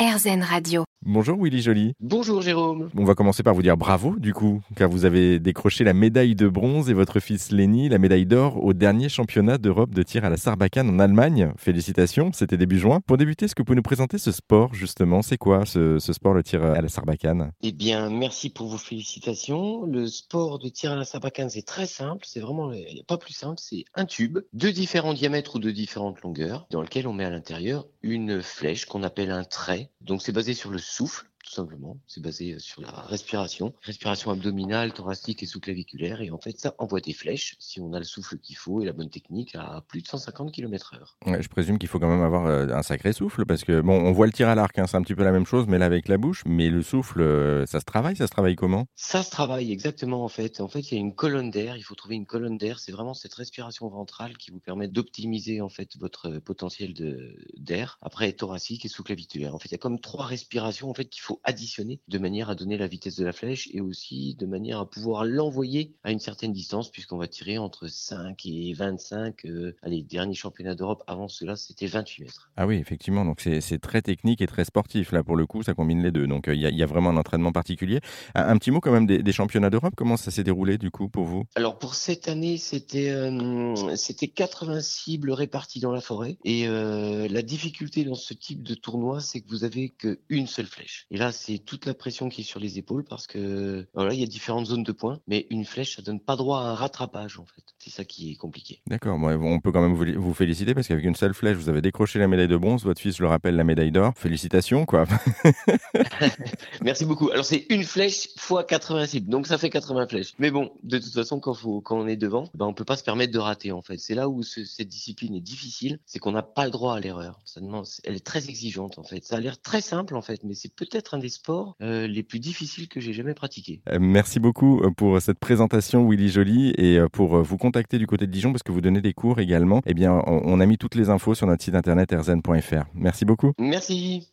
RZN Radio. Bonjour Willy Joly. Bonjour Jérôme. On va commencer par vous dire bravo du coup, car vous avez décroché la médaille de bronze et votre fils Lenny la médaille d'or au dernier championnat d'Europe de tir à la Sarbacane en Allemagne. Félicitations, c'était début juin. Pour débuter, est-ce que vous pouvez nous présenter ce sport justement? C'est quoi ce, sport, le tir à la Sarbacane? Eh bien, merci pour vos félicitations. Le sport de tir à la Sarbacane, c'est très simple. C'est vraiment pas plus simple. C'est un tube de différents diamètres ou de différentes longueurs dans lequel on met à l'intérieur une flèche qu'on appelle un trait donc c'est basé sur le souffle tout simplement. C'est basé euh, sur la respiration, respiration abdominale, thoracique et sous-claviculaire. Et en fait, ça envoie des flèches, si on a le souffle qu'il faut et la bonne technique, à plus de 150 km h je présume qu'il faut quand même avoir euh, un sacré souffle, parce que, bon, on voit le tir à l'arc, hein, c'est un petit peu la même chose, mais là avec la bouche. Mais le souffle, euh, ça se travaille Ça se travaille comment? Ça se travaille, exactement, en fait. En fait, il y a une colonne d'air, il faut trouver une colonne d'air. C'est vraiment cette respiration ventrale qui vous permet d'optimiser, en fait, votre potentiel d'air. Après, thoracique et sous-claviculaire. En fait, il y a comme trois respirations, en fait, qu'il faut additionner de manière à donner la vitesse de la flèche et aussi de manière à pouvoir l'envoyer à une certaine distance puisqu'on va tirer entre 5 et 25. Euh, allez, dernier championnat d'Europe avant cela, c'était 28 mètres. Ah oui, effectivement. Donc c'est très technique et très sportif. Là, pour le coup, ça combine les deux. Donc euh, il y, a vraiment un entraînement particulier. Un, petit mot quand même des, championnats d'Europe. Comment ça s'est déroulé du coup pour vous? Alors pour cette année, c'était euh, c'était 80 cibles réparties dans la forêt. Et la difficulté dans ce type de tournoi, c'est que vous avez qu'une seule flèche. Et là, c'est toute la pression qui est sur les épaules parce que voilà, il y a différentes zones de points, mais une flèche, ça donne pas droit à un rattrapage en fait. C'est ça qui est compliqué. D'accord, on peut quand même vous féliciter parce qu'avec une seule flèche, vous avez décroché la médaille de bronze. Votre fils, je le rappelle, la médaille d'or. Félicitations, quoi. Merci beaucoup. Alors c'est une flèche fois 80 cibles, donc ça fait 80 flèches. Mais bon, de toute façon, quand, faut, quand on est devant, ben on peut pas se permettre de rater en fait. C'est là où cette discipline est difficile, c'est qu'on n'a pas le droit à l'erreur. Elle est très exigeante en fait. Ça a l'air très simple en fait, mais c'est peut-être un des sports euh, les plus difficiles que j'ai jamais pratiqués. Euh, merci beaucoup euh, pour cette présentation, Willy Joly, et pour vous contacter du côté de Dijon parce que vous donnez des cours également. Eh bien, on, a mis toutes les infos sur notre site internet erzen.fr. Merci beaucoup. Merci.